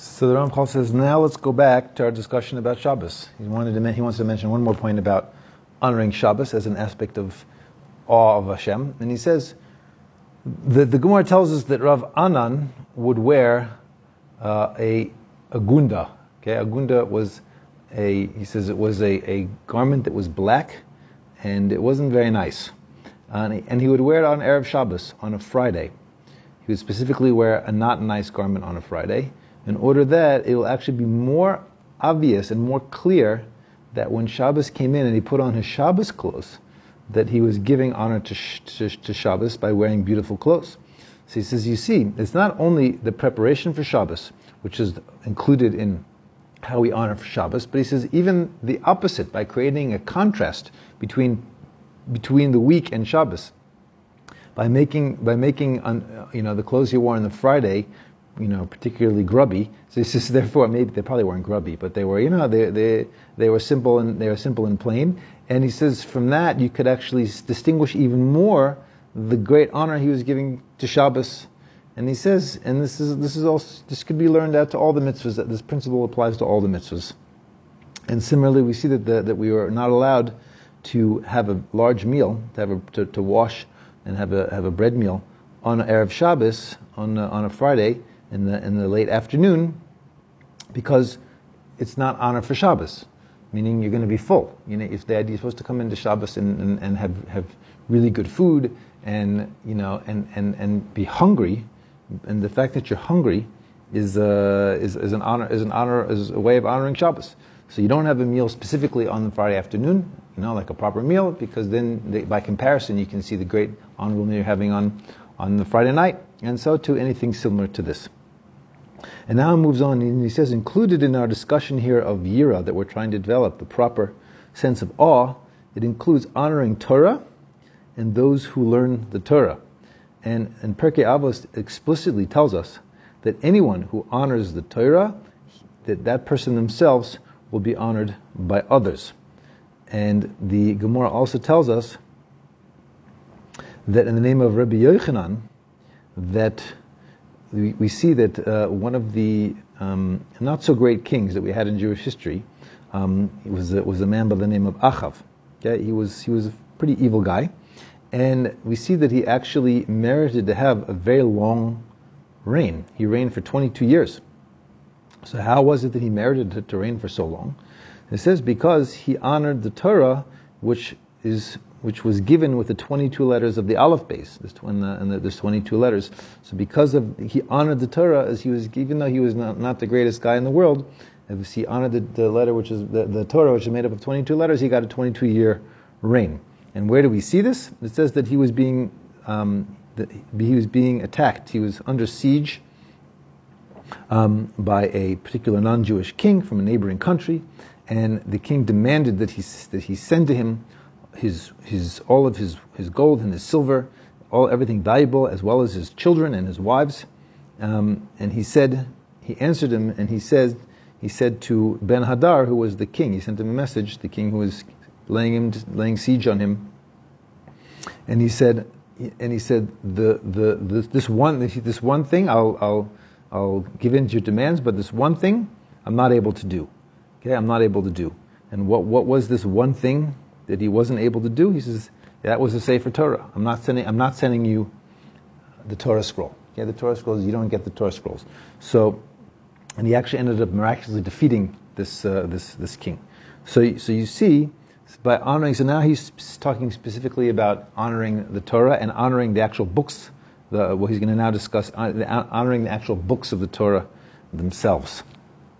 So the Ramchal says, now let's go back to our discussion about Shabbos. He, wanted to, he wants to mention one more point about honoring Shabbos as an aspect of awe of Hashem. And he says, the, the Gemara tells us that Rav Anan would wear uh, a, a gunda. Okay, a gunda was a, he says it was a, a garment that was black and it wasn't very nice. And he, and he would wear it on Erev Shabbos, on a Friday. He would specifically wear a not nice garment on a Friday in order that it will actually be more obvious and more clear that when Shabbos came in and he put on his Shabbos clothes, that he was giving honor to, to, to Shabbos by wearing beautiful clothes. So he says, you see, it's not only the preparation for Shabbos, which is included in how we honor for Shabbos, but he says even the opposite by creating a contrast between between the week and Shabbos. By making by making you know the clothes you wore on the Friday you know, particularly grubby. So he says, therefore, maybe they probably weren't grubby, but they were, you know, they, they, they were simple and they were simple and plain. And he says, from that you could actually distinguish even more the great honor he was giving to Shabbos. And he says, and this is this is also this could be learned out to all the mitzvahs. That this principle applies to all the mitzvahs. And similarly, we see that the, that we are not allowed to have a large meal, to have a, to, to wash and have a have a bread meal on erev Shabbos on a, on a Friday in the in the late afternoon because it's not honor for Shabbos, meaning you're going to be full. You know, if the idea is supposed to come into Shabbos and, and, and have, have really good food and you know and, and, and be hungry, and the fact that you're hungry is, uh, is, is an honor is an honor is a way of honoring Shabbos. So you don't have a meal specifically on the Friday afternoon, you know, like a proper meal, because then they, by comparison you can see the great honorable meal you're having on on the Friday night, and so to anything similar to this. And now he moves on and he says, included in our discussion here of Yira that we're trying to develop, the proper sense of awe, it includes honoring Torah and those who learn the Torah. And, and Pirkei Avos explicitly tells us that anyone who honors the Torah, that that person themselves will be honored by others. And the Gemara also tells us that in the name of Rabbi Yochanan, that we, we see that uh, one of the um, not so great kings that we had in Jewish history um, was, a, was a man by the name of Achav. Okay? He, was, he was a pretty evil guy. And we see that he actually merited to have a very long reign. He reigned for 22 years. So, how was it that he merited to, to reign for so long? It says because he honored the Torah, which is which was given with the 22 letters of the Aleph Beis. And the, there's 22 letters. So because of he honored the Torah as he was, even though he was not, not the greatest guy in the world, if he honored the, the letter which is the, the, Torah, which is made up of 22 letters, he got a 22 year reign. And where do we see this? It says that he was being um, that he was being attacked. He was under siege um, by a particular non-Jewish king from a neighboring country, and the king demanded that he that he send to him his, his, all of his, his gold and his silver, all, everything valuable, as well as his children and his wives. Um, and he said, he answered him, and he said, he said to Ben Hadad, who was the king, he sent him a message, the king who was laying him, laying siege on him. And he said, and he said, the, the, the this one, this one thing, I'll, I'll, I'll give in to your demands, but this one thing, I'm not able to do. Okay, I'm not able to do. And what, what was this one thing that he wasn't able to do, he says, that was the Sefer Torah. I'm not sending, I'm not sending you the Torah scroll. Okay, the Torah scrolls, you don't get the Torah scrolls. So, and he actually ended up miraculously defeating this, uh, this, this king. So, so you see, by honoring, so now he's talking specifically about honoring the Torah and honoring the actual books, the, what he's going to now discuss, uh, honoring the actual books of the Torah themselves.